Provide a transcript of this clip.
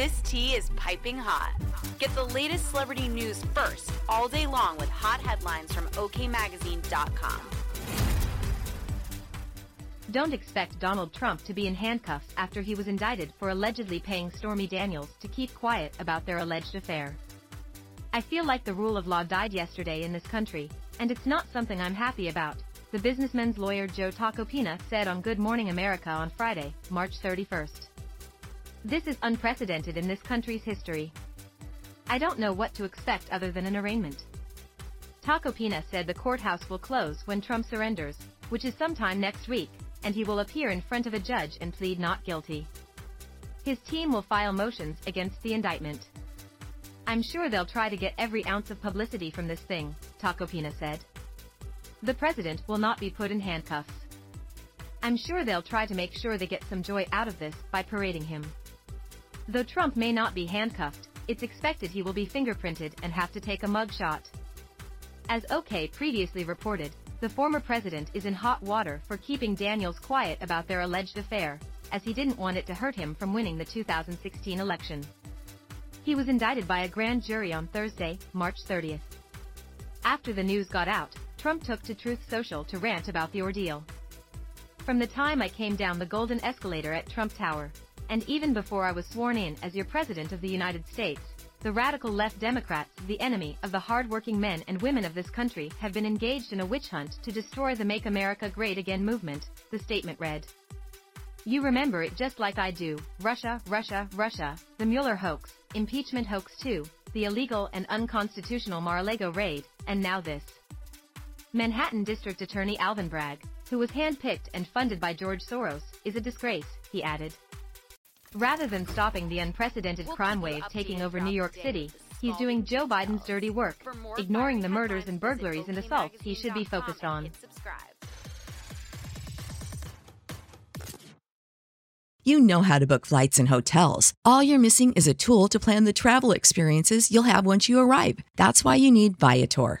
This tea is piping hot. Get the latest celebrity news first all day long with hot headlines from OKMagazine.com. Don't expect Donald Trump to be in handcuffs after he was indicted for allegedly paying Stormy Daniels to keep quiet about their alleged affair. I feel like the rule of law died yesterday in this country, and it's not something I'm happy about, the businessman's lawyer Joe Tacopina said on Good Morning America on Friday, March 31st. This is unprecedented in this country's history. I don't know what to expect other than an arraignment. Tacopina said the courthouse will close when Trump surrenders, which is sometime next week, and he will appear in front of a judge and plead not guilty. His team will file motions against the indictment. I'm sure they'll try to get every ounce of publicity from this thing, Tacopina said. The president will not be put in handcuffs. I'm sure they'll try to make sure they get some joy out of this by parading him. Though Trump may not be handcuffed, it's expected he will be fingerprinted and have to take a mugshot. As OK previously reported, the former president is in hot water for keeping Daniels quiet about their alleged affair, as he didn't want it to hurt him from winning the 2016 election. He was indicted by a grand jury on Thursday, March 30th. After the news got out, Trump took to Truth Social to rant about the ordeal. From the time I came down the golden escalator at Trump Tower, and even before I was sworn in as your President of the United States, the radical left Democrats, the enemy of the hardworking men and women of this country, have been engaged in a witch hunt to destroy the Make America Great Again movement, the statement read. You remember it just like I do, Russia, Russia, Russia, the Mueller hoax, impeachment hoax 2, the illegal and unconstitutional Mar-a-Lago raid, and now this. Manhattan District Attorney Alvin Bragg, who was handpicked and funded by George Soros, is a disgrace, he added. Rather than stopping the unprecedented We'll crime wave taking over New York City, he's doing Joe Biden's dirty work, ignoring the murders and burglaries and assaults he should be focused on. You know how to book flights and hotels. All you're missing is a tool to plan the travel experiences you'll have once you arrive. That's why you need Viator.